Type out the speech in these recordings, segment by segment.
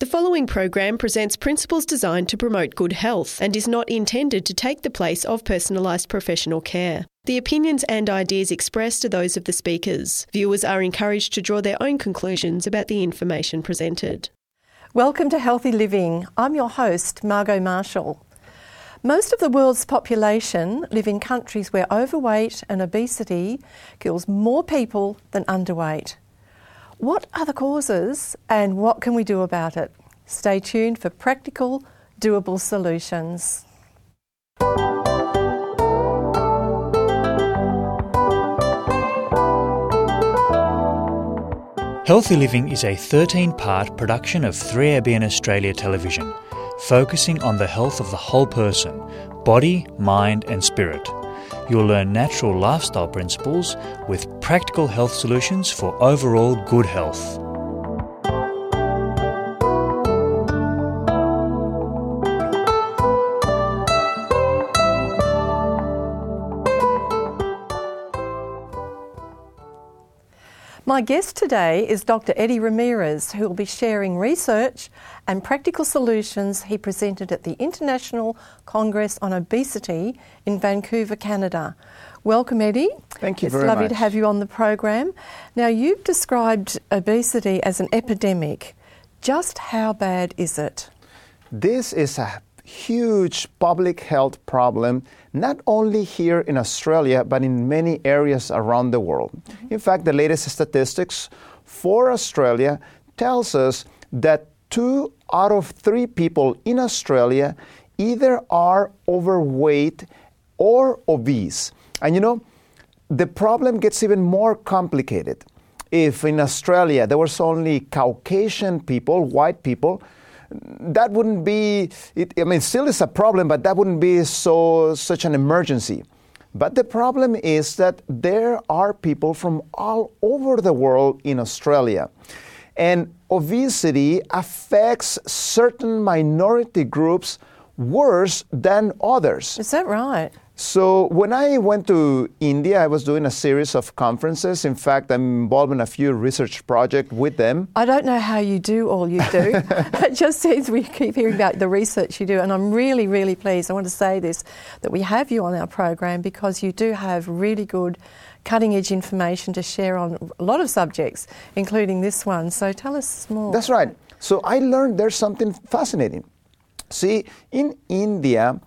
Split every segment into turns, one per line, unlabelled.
The following program presents principles designed to promote good health and is not intended to take the place of personalised professional care. The opinions and ideas expressed are those of the speakers. Viewers are encouraged to draw their own conclusions about the information presented.
Welcome to Healthy Living. I'm your host, Margot Marshall. Most of the world's population live in countries where overweight and obesity kills more people than underweight. What are the causes and what can we do about it? Stay tuned for practical, doable solutions.
Healthy Living is a 13 part production of 3ABN Australia Television, focusing on the health of the whole person body, mind, and spirit. You'll learn natural lifestyle principles with practical health solutions for overall good health.
My guest today is Dr. Eddie Ramirez, who will be sharing research and practical solutions he presented at the International Congress on Obesity in Vancouver, Canada. Welcome, Eddie.
Thank you
it's
very
lovely
much.
to have you on the program. Now, you've described obesity as an epidemic. Just how bad is it?
This is a huge public health problem, not only here in Australia, but in many areas around the world. Mm-hmm. In fact, the latest statistics for Australia tells us that two out of three people in Australia either are overweight or obese. And you know, the problem gets even more complicated. If in Australia there was only Caucasian people, white people, that wouldn't be it, i mean still is a problem but that wouldn't be so such an emergency. But the problem is that there are people from all over the world in australia. And obesity affects certain minority groups worse than others.
Is that right?
So when I went to India, I was doing a series of conferences. In fact, I'm involved in a few research projects with them.
I don't know how you do all you do. it just seems we keep hearing about the research you do, and I'm really, really pleased. I want to say this that we have you on our program because you do have really good, cutting edge information to share on a lot of subjects, including this one. So tell us more.
That's right. So I learned there's something fascinating. See, in India,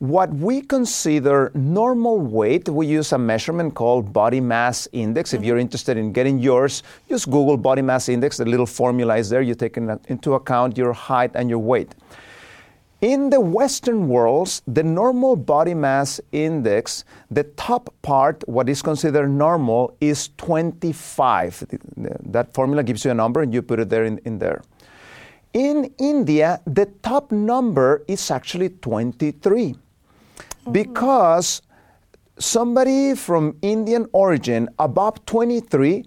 what we consider normal weight, we use a measurement called body mass index. If you're interested in getting yours, just Google body mass index. The little formula is there. You take in- into account your height and your weight. In the Western worlds, the normal body mass index, the top part, what is considered normal, is 25. That formula gives you a number and you put it there in, in there. In India, the top number is actually 23 because somebody from Indian origin above 23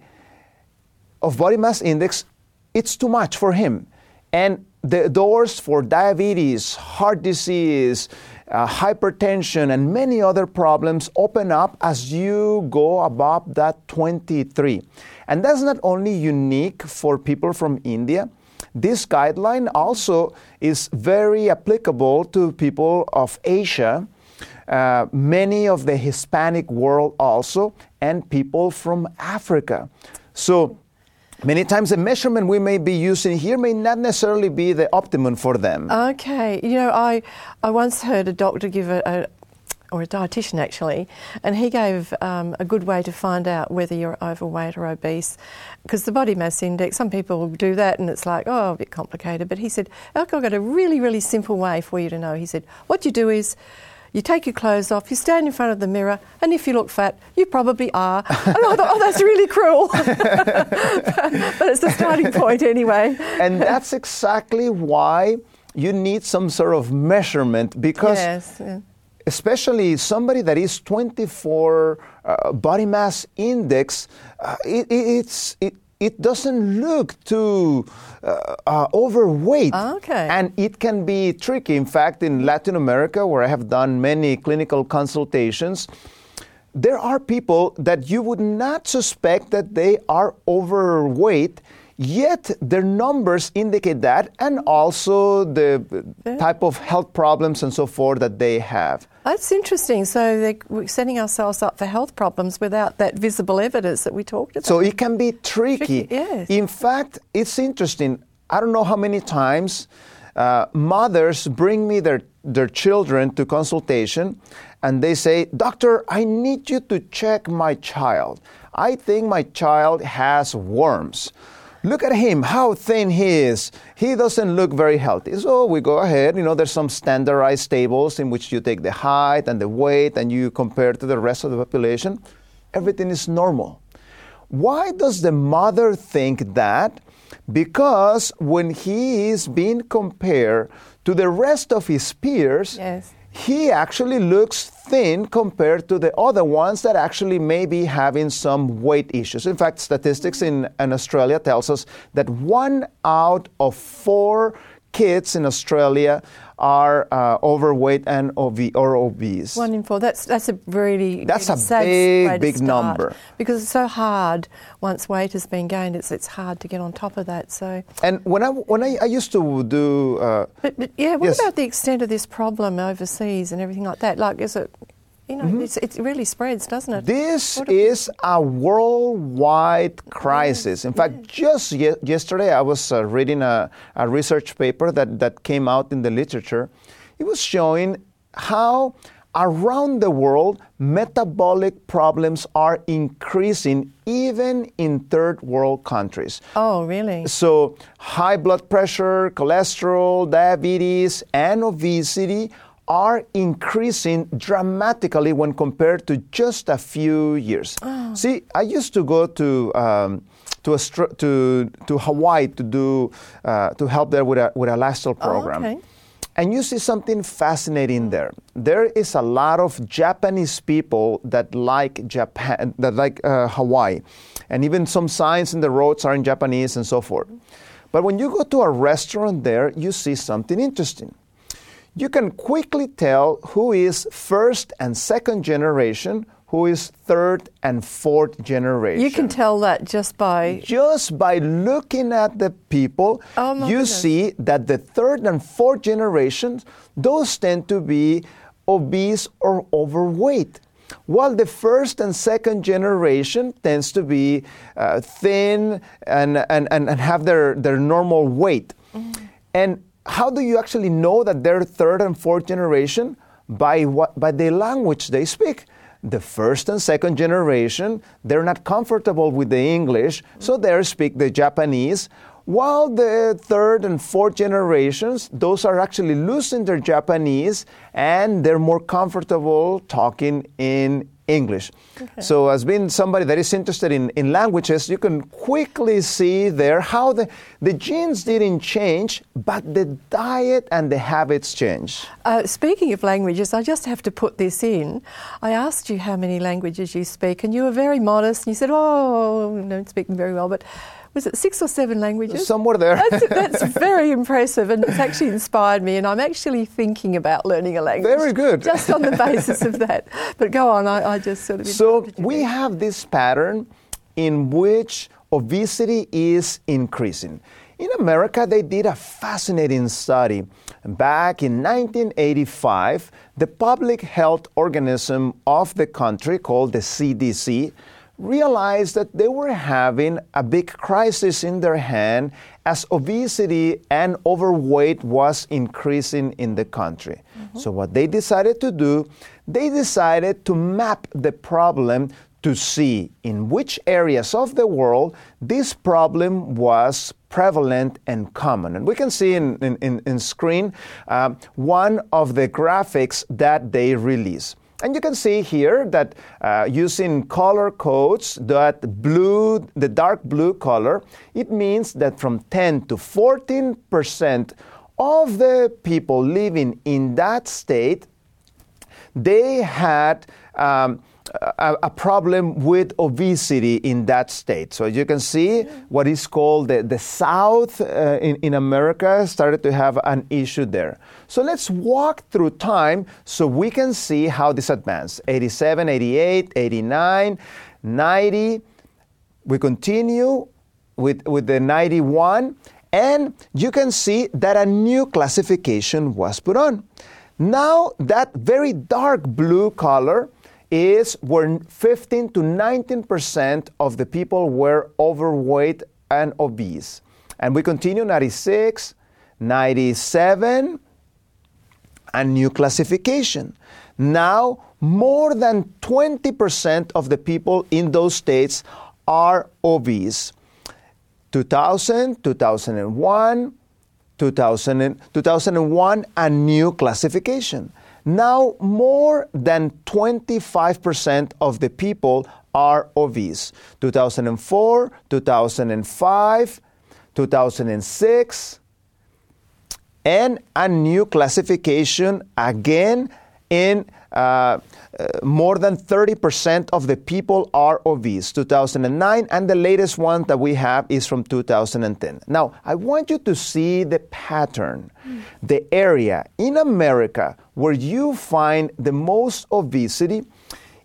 of body mass index, it's too much for him. And the doors for diabetes, heart disease, uh, hypertension, and many other problems open up as you go above that 23. And that's not only unique for people from India. This guideline also is very applicable to people of Asia, uh, many of the Hispanic world also, and people from Africa. So many times the measurement we may be using here may not necessarily be the optimum for them.
Okay, you know, I I once heard a doctor give a, a or a dietitian actually, and he gave um, a good way to find out whether you're overweight or obese. Because the body mass index, some people do that and it's like, oh, a bit complicated. But he said, I've got a really, really simple way for you to know. He said, what you do is you take your clothes off, you stand in front of the mirror, and if you look fat, you probably are. And I thought, oh, that's really cruel. but it's the starting point anyway.
and that's exactly why you need some sort of measurement because
Yes. yeah.
especially somebody that is 24 uh, body mass index uh, it, it, it's it, it doesn't look too uh, uh, overweight.
Okay.
And it can be tricky. In fact, in Latin America, where I have done many clinical consultations, there are people that you would not suspect that they are overweight, Yet their numbers indicate that, and also the type of health problems and so forth that they have.
That's interesting. So they- we're setting ourselves up for health problems without that visible evidence that we talked about.
So it can be tricky.
Tricky, yes.
In fact, it's interesting. I don't know how many times uh, mothers bring me their, their children to consultation and they say, Doctor, I need you to check my child. I think my child has worms. Look at him, how thin he is. He doesn't look very healthy. So we go ahead, you know, there's some standardized tables in which you take the height and the weight and you compare to the rest of the population. Everything is normal. Why does the mother think that? Because when he is being compared to the rest of his peers,
Yes.
he actually looks thin compared to the other ones that actually may be having some weight issues. In fact, statistics in, in Australia tells us that one out of four kids in Australia are uh, overweight and or obese.
One in four. That's that's a really
That's a big, big number.
because it's so hard once weight has been gained. It's it's hard to get on top of that. So,
And when I when I, I used to do uh,
but, but yeah, what
Yes.
about the extent of this problem overseas and everything like that? Like, is it, you know, it's, it really spreads, doesn't it?
Mm-hmm. This
What
is a worldwide crisis. In fact, just ye- yesterday I was uh, reading a, a research paper that, that came out in the literature. It was showing how around the world metabolic problems are increasing even in third world countries.
Oh, really?
So, high blood pressure, cholesterol, diabetes, and obesity are increasing dramatically when compared to just a few years. See, I used to go to um, to, Austra- to to Hawaii to do uh, to help there with a with a lifestyle program.
okay.
And you see something fascinating there. There is a lot of Japanese people that like Japan, that like uh, Hawaii, and even some signs in the roads are in Japanese and so forth. But when you go to a restaurant there, you see something interesting. You can quickly tell who is first and second generation, who is third and fourth generation
You can tell that just by
just by looking at the people,
Oh,
you
goodness.
see that the third and fourth generations, those tend to be obese or overweight. While the first and second generation tends to be uh, thin and, and, and, and have their, their normal weight.
Mm-hmm.
And how do you actually know that they're third and fourth generation? By, what, by the language they speak the first and second generation, they're not comfortable with the English, so they speak the Japanese. While the third and fourth generations, those are actually losing their Japanese and they're more comfortable talking in English. So, as being somebody that is interested in, in languages, you can quickly see there how the, the genes didn't change, but the diet and the habits change.
Uh, speaking of languages, I just have to put this in. I asked you how many languages you speak, and you were very modest, and you said, "Oh, I don't speak them very well." But was it six or seven languages?
Somewhere there.
That's, that's very impressive, and it's actually inspired me. And I'm actually thinking about learning a language.
Very good.
Just on the basis of that. But go on. I, I just sort of.
So we have this pattern in which obesity is increasing. In America, they did a fascinating study. Back in 1985, the public health organism of the country, called the CDC, realized that they were having a big crisis in their hand as obesity and overweight was increasing in the country. So, what they decided to do, they decided to map the problem to see in which areas of the world this problem was prevalent and common. And we can see in, in, in, in screen um, one of the graphics that they release. And you can see here that uh, using color codes, that blue, the dark blue color, it means that from 10 to 14 percent of the people living in that state they had um, a, a problem with obesity in that state. So you can see what is called the, the South uh, in, in America started to have an issue there. So let's walk through time so we can see how this advanced. 87, 88, 89, 90. We continue with, with the 91, and you can see that a new classification was put on. Now, that very dark blue color is where 15 to 19% of the people were overweight and obese. And we continue 96, 97, a new classification. Now, more than 20% of the people in those states are obese. 2000, 2001, 2000, 2001, a new classification. Now, more than 25% of the people are obese. 2004, 2005, 2006, and a new classification again in uh, uh, more than 30% of the people are obese, 2009, and the latest one that we have is from 2010. Now, I want you to see the pattern, mm. the area in America where you find the most obesity.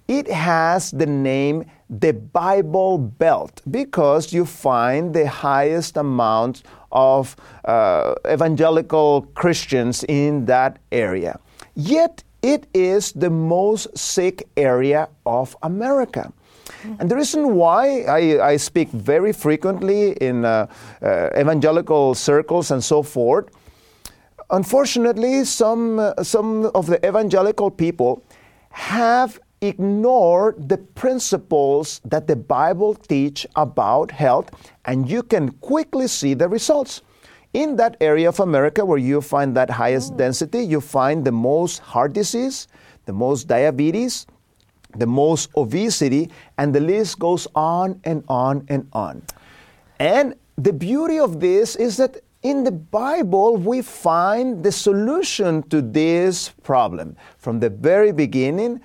It has the name the Bible Belt because you find the highest amount of uh, evangelical Christians in that area. Yet it is the most sick area of America. And the reason why I, I speak very frequently in uh, uh, evangelical circles and so forth, unfortunately, some, uh, some of the evangelical people have ignored the principles that the Bible teach about health, and you can quickly see the results. In that area of America where you find that highest oh. density, you find the most heart disease, the most diabetes, the most obesity, and the list goes on and on and on. And the beauty of this is that in the Bible, we find the solution to this problem. From the very beginning,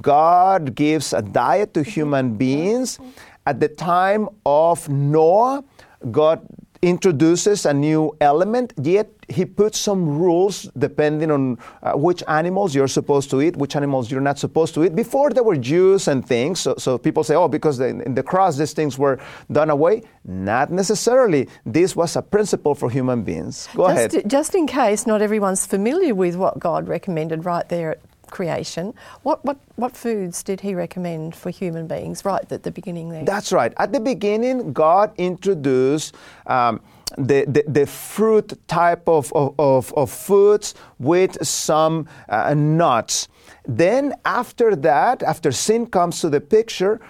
God gives a diet to mm-hmm. human mm-hmm. beings. At the time of Noah, God introduces a new element, yet he puts some rules depending on uh, which animals you're supposed to eat, which animals you're not supposed to eat. Before there were Jews and things, so, so people say, oh, because in the cross these things were done away. Not necessarily. This was a principle for human beings. Go
just,
ahead.
Just in case not everyone's familiar with what God recommended right there at creation. What, what, what foods did he recommend for human beings right at the beginning there?
That's right. At the beginning, God introduced um, the, the, the, fruit type of, of, of, foods with some uh, nuts. Then, after that, after sin comes to the picture,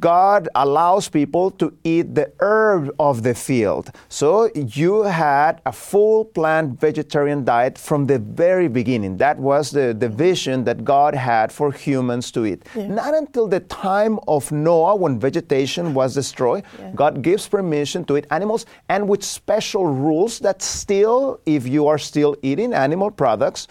God allows people to eat the herb of the field. So you had a full plant vegetarian diet from the very beginning. That was the, the vision that God had for humans to eat. Yeah. Not until the time of Noah, when vegetation was destroyed, yeah. God gives permission to eat animals and with special rules that still, if you are still eating animal products,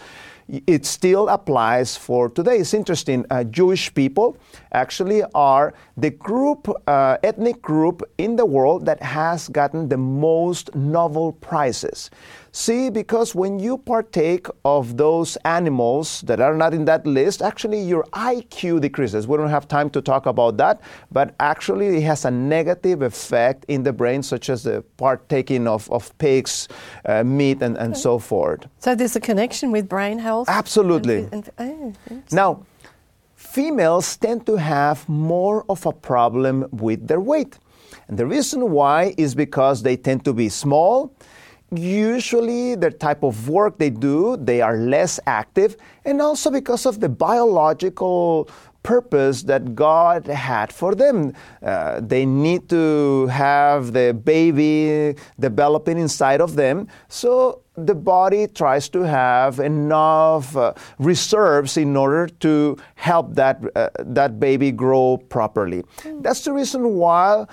it still applies for today. It's interesting. Uh, Jewish people actually are the group, uh, ethnic group in the world that has gotten the most Nobel prizes. See, because when you partake of those animals that are not in that list, actually your IQ decreases. We don't have time to talk about that, but actually it has a negative effect in the brain, such as the partaking of, of pigs, uh, meat, and, and okay. so forth.
So there's a connection with brain health?
Absolutely. And, and, oh, now, females tend to have more of a problem with their weight. And the reason why is because they tend to be small usually the type of work they do, they are less active, and also because of the biological purpose that God had for them. Uh, they need to have the baby developing inside of them, so the body tries to have enough uh, reserves in order to help that uh, that baby grow properly. Mm. That's the reason why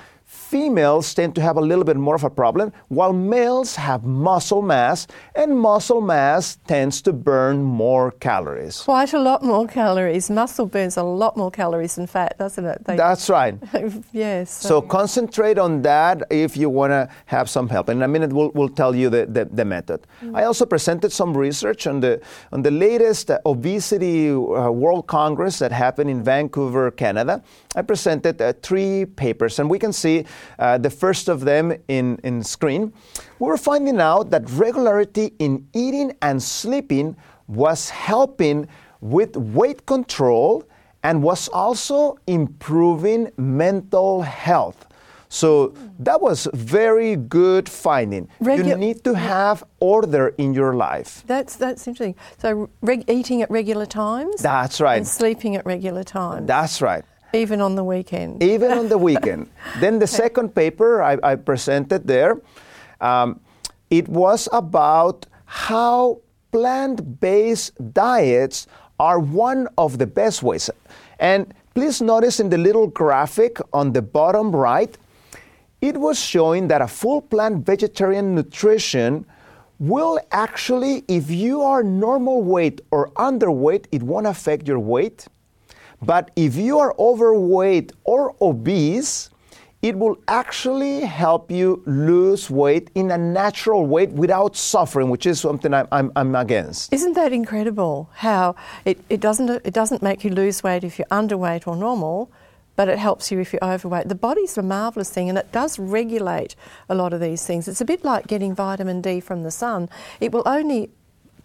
females tend to have a little bit more of a problem, while males have muscle mass, and muscle mass tends to burn more calories.
Quite a lot more calories. Muscle burns a lot more calories than fat, doesn't it?
They That's right.
yes.
So. so. concentrate on that if you want to have some help. In a minute, we'll, we'll tell you the, the, the method. Mm. I also presented some research on the, on the latest obesity uh, World Congress that happened in Vancouver, Canada. I presented uh, three papers, and we can see uh, the first of them in, in screen, we were finding out that regularity in eating and sleeping was helping with weight control and was also improving mental health. So that was very good finding.
Regu-
you need to have order in your life.
That's that's interesting. So reg- eating at regular times.
That's right.
And sleeping at regular times.
That's right.
Even on the weekend.
Even on the weekend. then the second paper I, I presented there, um, it was about how plant-based diets are one of the best ways. And please notice in the little graphic on the bottom right, it was showing that a full plant vegetarian nutrition will actually, if you are normal weight or underweight, it won't affect your weight. But if you are overweight or obese, it will actually help you lose weight in a natural way without suffering, which is something I'm, I'm, I'm against.
Isn't that incredible? How it, it doesn't it doesn't make you lose weight if you're underweight or normal, but it helps you if you're overweight. The body's a marvelous thing, and it does regulate a lot of these things. It's a bit like getting vitamin D from the sun. It will only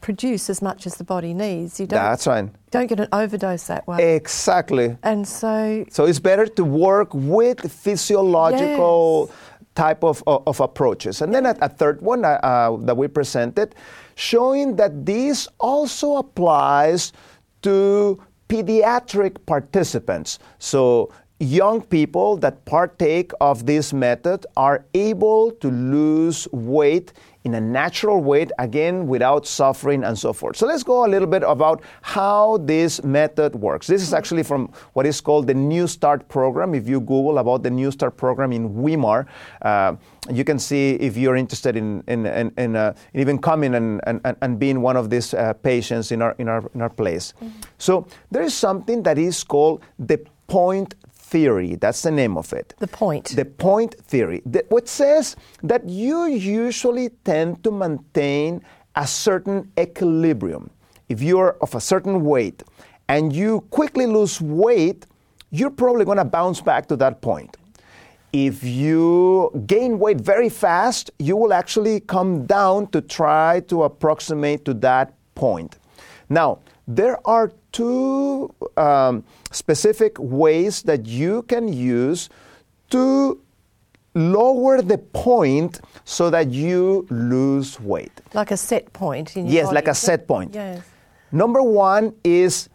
produce as much as the body needs. You don't
That's right.
don't get an overdose that way.
Exactly.
and so
So it's better to work with physiological type of, of, of approaches. And then a, a third one uh, uh, that we presented, showing that this also applies to pediatric participants. So young people that partake of this method are able to lose weight in a natural way, again, without suffering and so forth. So let's go a little bit about how this method works. This is actually from what is called the New Start program. If you Google about the New Start program in Weimar, uh, you can see if you're interested in, in, in, in, uh, in even coming and, and, and being one of these uh, patients in our, in our, in our place. So there is something that is called the point theory. That's the name of it.
the point.
The point theory, the, which says that you usually tend to maintain a certain equilibrium. If you're of a certain weight and you quickly lose weight, you're probably going to bounce back to that point. If you gain weight very fast, you will actually come down to try to approximate to that point. Now, there are two um, specific ways that you can use to lower the point so that you lose weight.
like a set point in your
Yes,
body.
like a set point.
Yes.
Number one is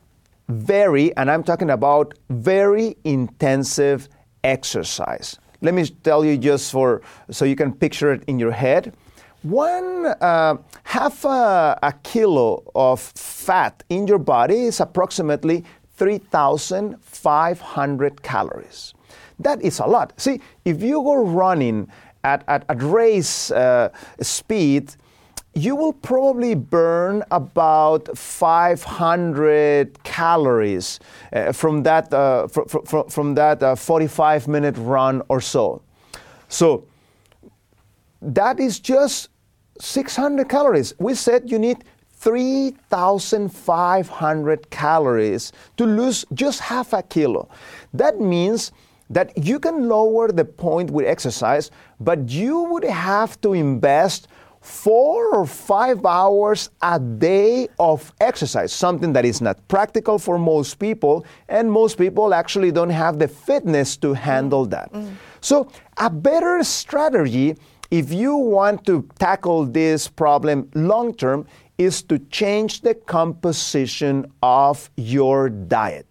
very, and I'm talking about very intensive exercise. Let me tell you just for so you can picture it in your head. One uh, half a, a kilo of fat in your body is approximately 3,500 calories. That is a lot. See, if you go running at, at, at race uh, speed, you will probably burn about 500 calories uh, from that, uh, fr- fr- fr- from that uh, 45 minute run or so. So that is just 600 calories. We said you need 3,500 calories to lose just half a kilo. That means that you can lower the point with exercise, but you would have to invest four or five hours a day of exercise, something that is not practical for most people, and most people actually don't have the fitness to handle that. Mm. So, a better strategy if you want to tackle this problem long term is to change the composition of your diet.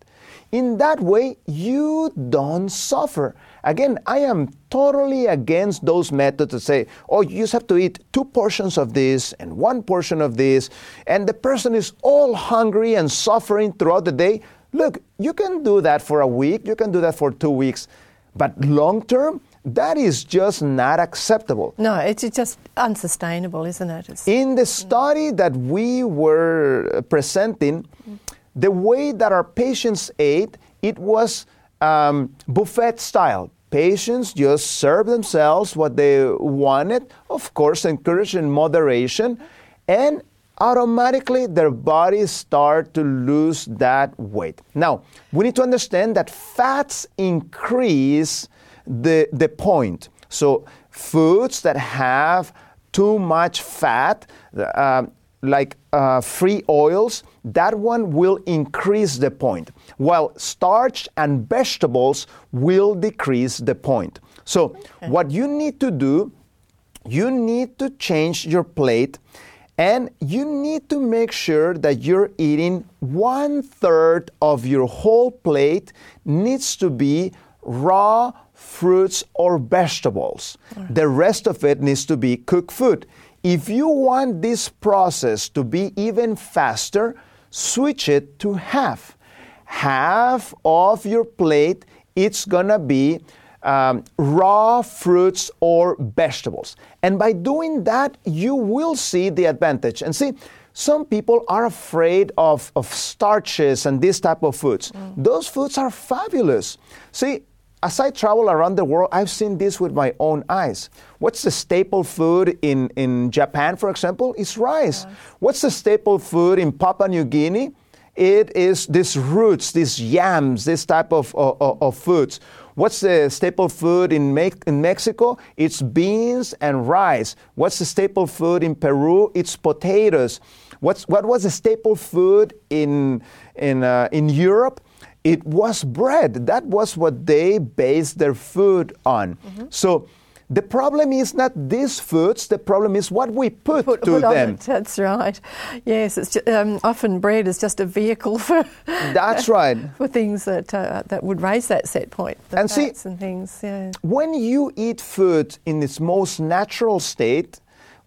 In that way, you don't suffer. Again, I am totally against those methods that say, oh, you just have to eat two portions of this and one portion of this, and the person is all hungry and suffering throughout the day. Look, you can do that for a week, you can do that for two weeks, but long term, that is just not acceptable.
No, it's just unsustainable, isn't it? It's,
In the study that we were presenting, the way that our patients ate, it was um, buffet style. Patients just serve themselves what they wanted, of course, encouraged in moderation, and automatically their bodies start to lose that weight. Now, we need to understand that fats increase the, the point. So, foods that have too much fat, uh, like uh, free oils, that one will increase the point, while starch and vegetables will decrease the point. So, okay. what you need to do, you need to change your plate and you need to make sure that you're eating one third of your whole plate needs to be raw fruits or vegetables. Right. The rest of it needs to be cooked food. If you want this process to be even faster, switch it to half. Half of your plate, it's gonna be um, raw fruits or vegetables. And by doing that, you will see the advantage. And see, some people are afraid of, of starches and this type of foods. Mm. Those foods are fabulous. See, as I travel around the world, I've seen this with my own eyes. What's the staple food in, in Japan, for example? It's rice. Yes. What's the staple food in Papua New Guinea? It is these roots, these yams, this type of, of, of foods. What's the staple food in, Me- in Mexico? It's beans and rice. What's the staple food in Peru? It's potatoes. What's, what was the staple food in, in, uh, in Europe? It was bread. That was what they based their food on. Mm-hmm. So the problem is not these foods, the problem is what we put, put to
put
them.
That's right. Yes, it's just, um, often bread is just a vehicle for
That's right.
for things that uh, that would raise that set point. and see, and things. Yeah.
When you eat food in its most natural state,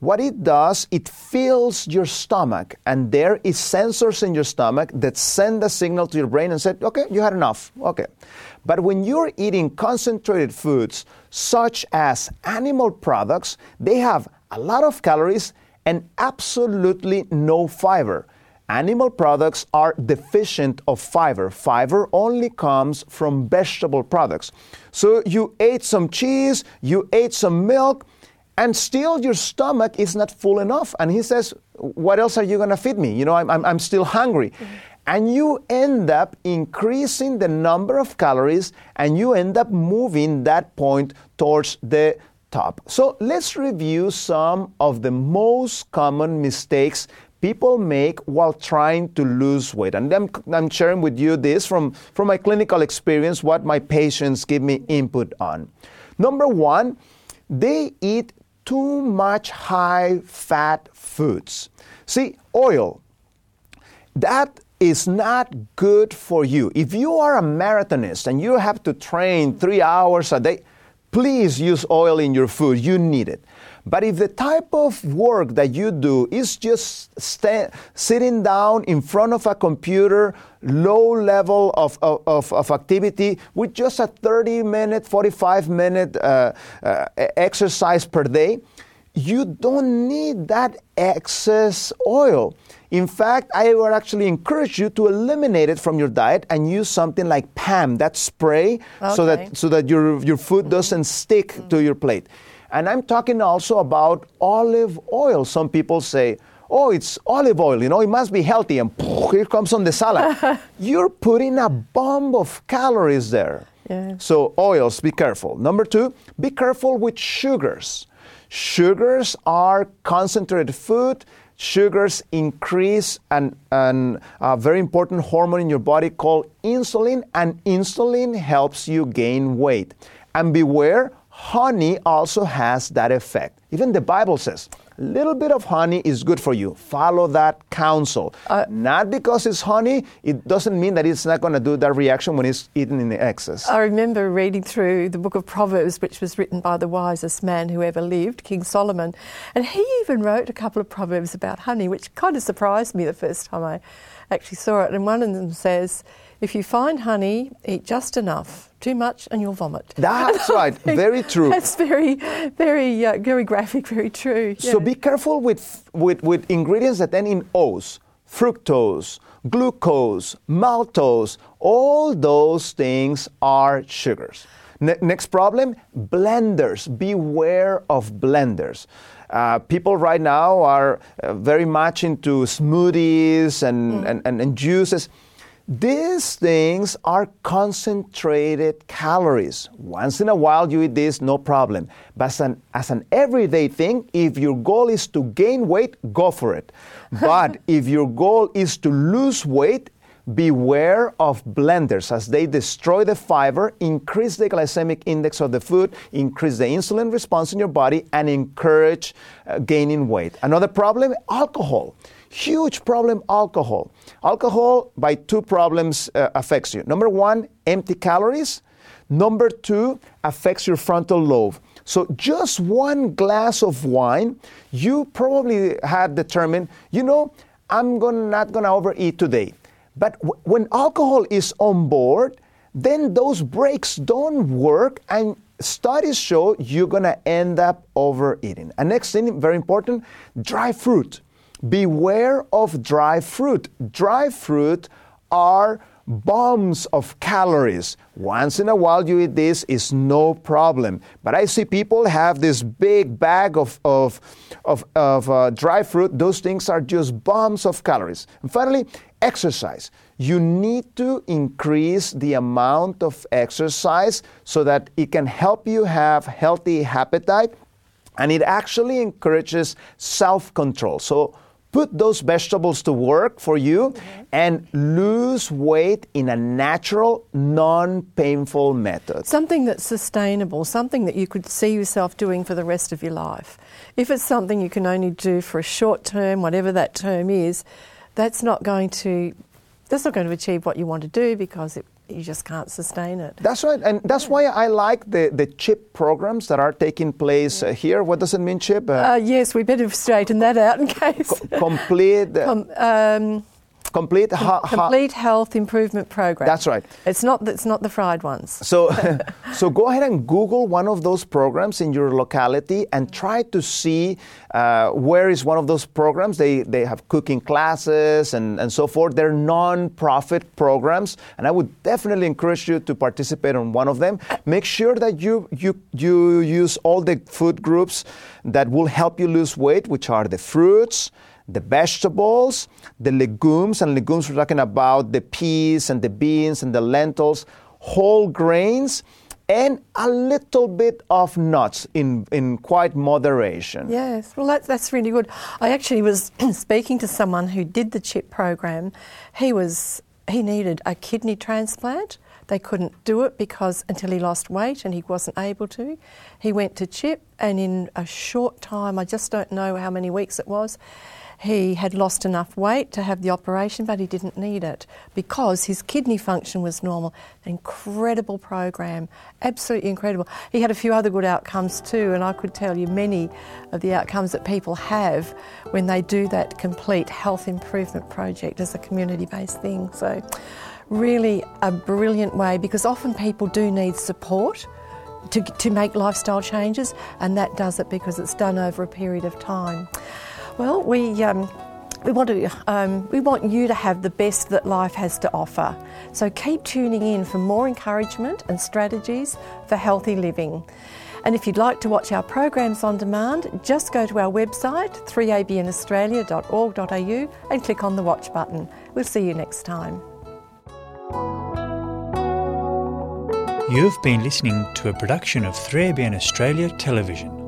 what it does, it fills your stomach, and there is sensors in your stomach that send a signal to your brain and say, okay, you had enough. Okay. But when you're eating concentrated foods, such as animal products, they have a lot of calories and absolutely no fiber. Animal products are deficient of fiber. Fiber only comes from vegetable products. So you ate some cheese, you ate some milk, and still your stomach is not full enough. And he says, What else are you going to feed me? You know, I'm, I'm, I'm still hungry. Mm-hmm. And you end up increasing the number of calories and you end up moving that point towards the top. So let's review some of the most common mistakes people make while trying to lose weight. And I'm, I'm sharing with you this from, from my clinical experience, what my patients give me input on. Number one, they eat too much high fat foods. See, oil, that is not good for you. If you are a marathonist and you have to train three hours a day, please use oil in your food. You need it. But if the type of work that you do is just sta- sitting down in front of a computer, low level of, of, of activity with just a 30 minute, 45 minute uh, uh, exercise per day, you don't need that excess oil. In fact, I would actually encourage you to eliminate it from your diet and use something like PAM, that spray, okay. so that so that your your food doesn't stick mm-hmm. to your plate. And I'm talking also about olive oil. Some people say, oh, it's olive oil, you know, it must be healthy. And here comes on the salad. You're putting a bomb of calories there. Yeah. So, oils, be careful. Number two, be careful with sugars. Sugars are concentrated food. Sugars increase an, an, a very important hormone in your body called insulin, and insulin helps you gain weight. And beware, honey also has that effect. Even the Bible says, a little bit of honey is good for you. Follow that counsel. Uh, not because it's honey, it doesn't mean that it's not going to do that reaction when it's eaten in excess.
I remember reading through the book of Proverbs, which was written by the wisest man who ever lived, King Solomon. And he even wrote a couple of proverbs about honey, which kind of surprised me the first time I actually saw it. And one of them says, if you find honey, eat just enough. Too much and you'll vomit.
That's right. Very true.
That's very, very, uh, very graphic. Very true.
Yeah. So be careful with, with with ingredients that end in O's. Fructose, glucose, maltose. All those things are sugars. Ne- next problem: blenders. Beware of blenders. Uh, people right now are uh, very much into smoothies and, mm. and, and, and juices These things are concentrated calories. Once in a while you eat this, no problem. But as an, as an everyday thing, if your goal is to gain weight, go for it. But if your goal is to lose weight, beware of blenders as they destroy the fiber, increase the glycemic index of the food, increase the insulin response in your body, and encourage uh, gaining weight. Another problem alcohol. Huge problem alcohol. Alcohol, by two problems, uh, affects you. Number one, empty calories. Number two, affects your frontal lobe. So just one glass of wine, you probably had determined, you know, I'm gonna, not going to overeat today. But w- when alcohol is on board, then those brakes don't work, and studies show you're to end up overeating. And next thing, very important, dry fruit. Beware of dry fruit. Dry fruit are bombs of calories. Once in a while you eat this is no problem. But I see people have this big bag of, of, of, of uh, dry fruit. Those things are just bombs of calories. And finally, exercise. You need to increase the amount of exercise so that it can help you have healthy appetite and it actually encourages self control. So put those vegetables to work for you mm-hmm. and lose weight in a natural, non painful method.
Something that's sustainable, something that you could see yourself doing for the rest of your life. If it's something you can only do for a short term, whatever that term is, that's not going to that's not going to achieve what you want to do because it, you just can't sustain it.
That's right, and that's why I like the, the CHIP programs that are taking place uh, here. What does it mean, CHIP?
Uh, uh, yes, we better straighten that out in case.
Co- complete. Com- um, complete
ha- complete health improvement program.
That's right.
It's not it's not the fried ones.
So so go ahead and Google one of those programs in your locality and try to see uh, where is one of those programs. They they have cooking classes and, and so forth. They're non-profit programs, and I would definitely encourage you to participate on one of them. Make sure that you you you use all the food groups that will help you lose weight, which are the fruits the vegetables, the legumes, and legumes we're talking about the peas and the beans and the lentils, whole grains, and a little bit of nuts in, in quite moderation.
Yes, well, that's, that's really good. I actually was speaking to someone who did the CHIP program. He was he needed a kidney transplant. They couldn't do it because until he lost weight and he wasn't able to. He went to CHIP, and in a short time, I just don't know how many weeks it was, he had lost enough weight to have the operation, but he didn't need it because his kidney function was normal. Incredible program, absolutely incredible. He had a few other good outcomes too, and I could tell you many of the outcomes that people have when they do that complete health improvement project as a community based thing. So, really a brilliant way because often people do need support. To, to make lifestyle changes, and that does it because it's done over a period of time. Well, we. Um, we want to um, we want you to have the best that life has to offer. So keep tuning in for more encouragement and strategies for healthy living. And if you'd like to watch our programs on demand, just go to our website 3abnaustralia.org.au and click on the watch button. We'll see you next time.
You've been listening to a production of 3ABN Australia Television.